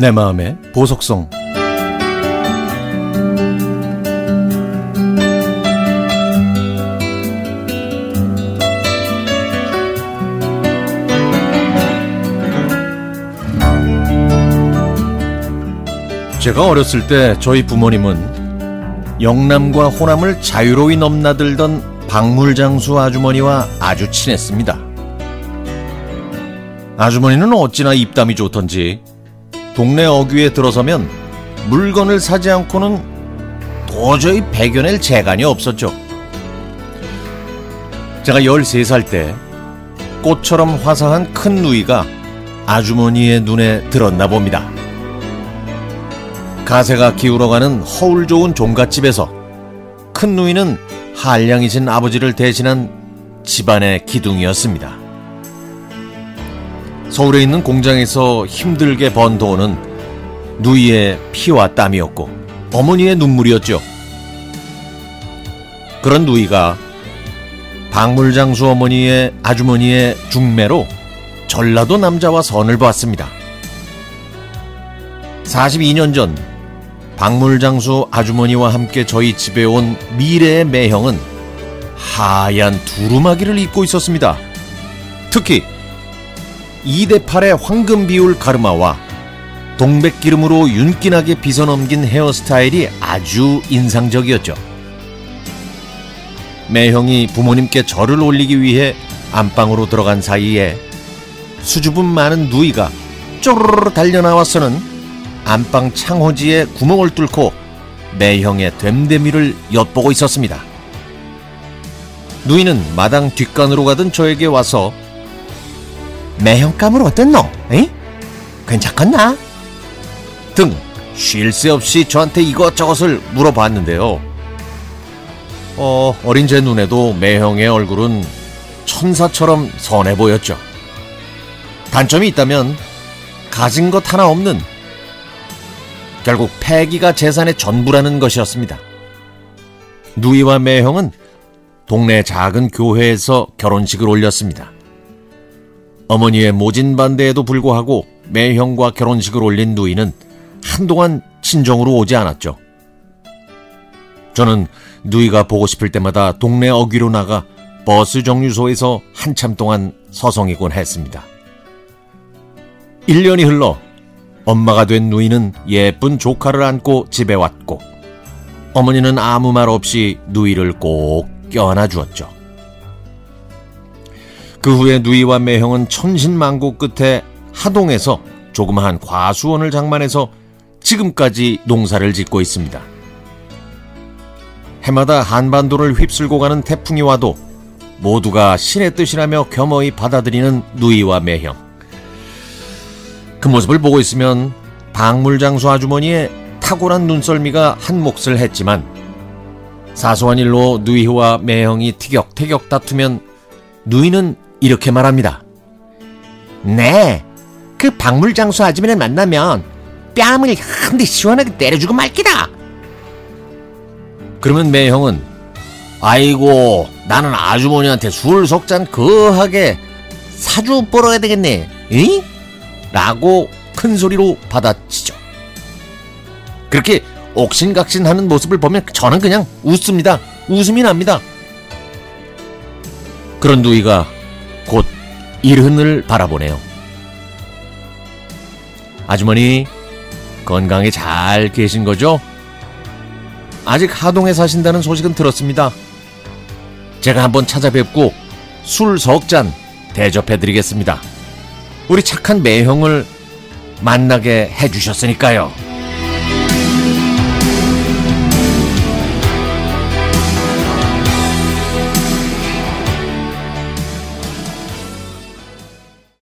내 마음의 보석성 제가 어렸을 때 저희 부모님은 영남과 호남을 자유로이 넘나들던 박물장수 아주머니와 아주 친했습니다. 아주머니는 어찌나 입담이 좋던지 동네 어귀에 들어서면 물건을 사지 않고는 도저히 배겨낼 재간이 없었죠. 제가 13살 때 꽃처럼 화사한 큰 누이가 아주머니의 눈에 들었나 봅니다. 가세가 기울어가는 허울 좋은 종갓집에서 큰 누이는 한량이신 아버지를 대신한 집안의 기둥이었습니다. 서울에 있는 공장에서 힘들게 번 돈은 누이의 피와 땀이었고 어머니의 눈물이었죠. 그런 누이가 박물장수 어머니의 아주머니의 중매로 전라도 남자와 선을 보았습니다. 42년 전 박물장수 아주머니와 함께 저희 집에 온 미래의 매형은 하얀 두루마기를 입고 있었습니다. 특히 2대 8의 황금 비율 가르마와 동백기름으로 윤기나게 빗어 넘긴 헤어스타일이 아주 인상적이었죠. 매형이 부모님께 절을 올리기 위해 안방으로 들어간 사이에 수줍음 많은 누이가 쪼르르 달려나와서는 안방 창호지에 구멍을 뚫고 매형의 됨됨이를 엿보고 있었습니다. 누이는 마당 뒷간으로 가던 저에게 와서 매형감은 어땠노? 에? 괜찮겠나? 등 쉴 새 없이 저한테 이것저것을 물어봤는데요. 어, 어린 제 눈에도 매형의 얼굴은 천사처럼 선해 보였죠. 단점이 있다면 가진 것 하나 없는 결국 패기가 재산의 전부라는 것이었습니다. 누이와 매형은 동네 작은 교회에서 결혼식을 올렸습니다. 어머니의 모진 반대에도 불구하고 매형과 결혼식을 올린 누이는 한동안 친정으로 오지 않았죠. 저는 누이가 보고 싶을 때마다 동네 어귀로 나가 버스 정류소에서 한참 동안 서성이곤 했습니다. 1년이 흘러 엄마가 된 누이는 예쁜 조카를 안고 집에 왔고 어머니는 아무 말 없이 누이를 꼭 껴안아 주었죠. 그 후에 누이와 매형은 천신만고 끝에 하동에서 조그마한 과수원을 장만해서 지금까지 농사를 짓고 있습니다. 해마다 한반도를 휩쓸고 가는 태풍이 와도 모두가 신의 뜻이라며 겸허히 받아들이는 누이와 매형. 그 모습을 보고 있으면 박물장수 아주머니의 탁월한 눈썰미가 한 몫을 했지만 사소한 일로 누이와 매형이 티격태격 다투면 누이는 이렇게 말합니다. 네, 그 박물장수 아주머니를 만나면 뺨을 한 대 시원하게 때려주고 말기다. 그러면 매형은 아이고 나는 아주머니한테 술 속잔 거하게 사주 벌어야 되겠네. 응? 라고 큰 소리로 받아치죠. 그렇게 옥신각신하는 모습을 보면 저는 그냥 웃습니다. 웃음이 납니다. 그런 누이가 곧 일흔을 바라보네요. 아주머니 건강에 잘 계신 거죠? 아직 하동에 사신다는 소식은 들었습니다. 제가 한번 찾아뵙고 술 석 잔 대접해드리겠습니다. 우리 착한 매형을 만나게 해주셨으니까요.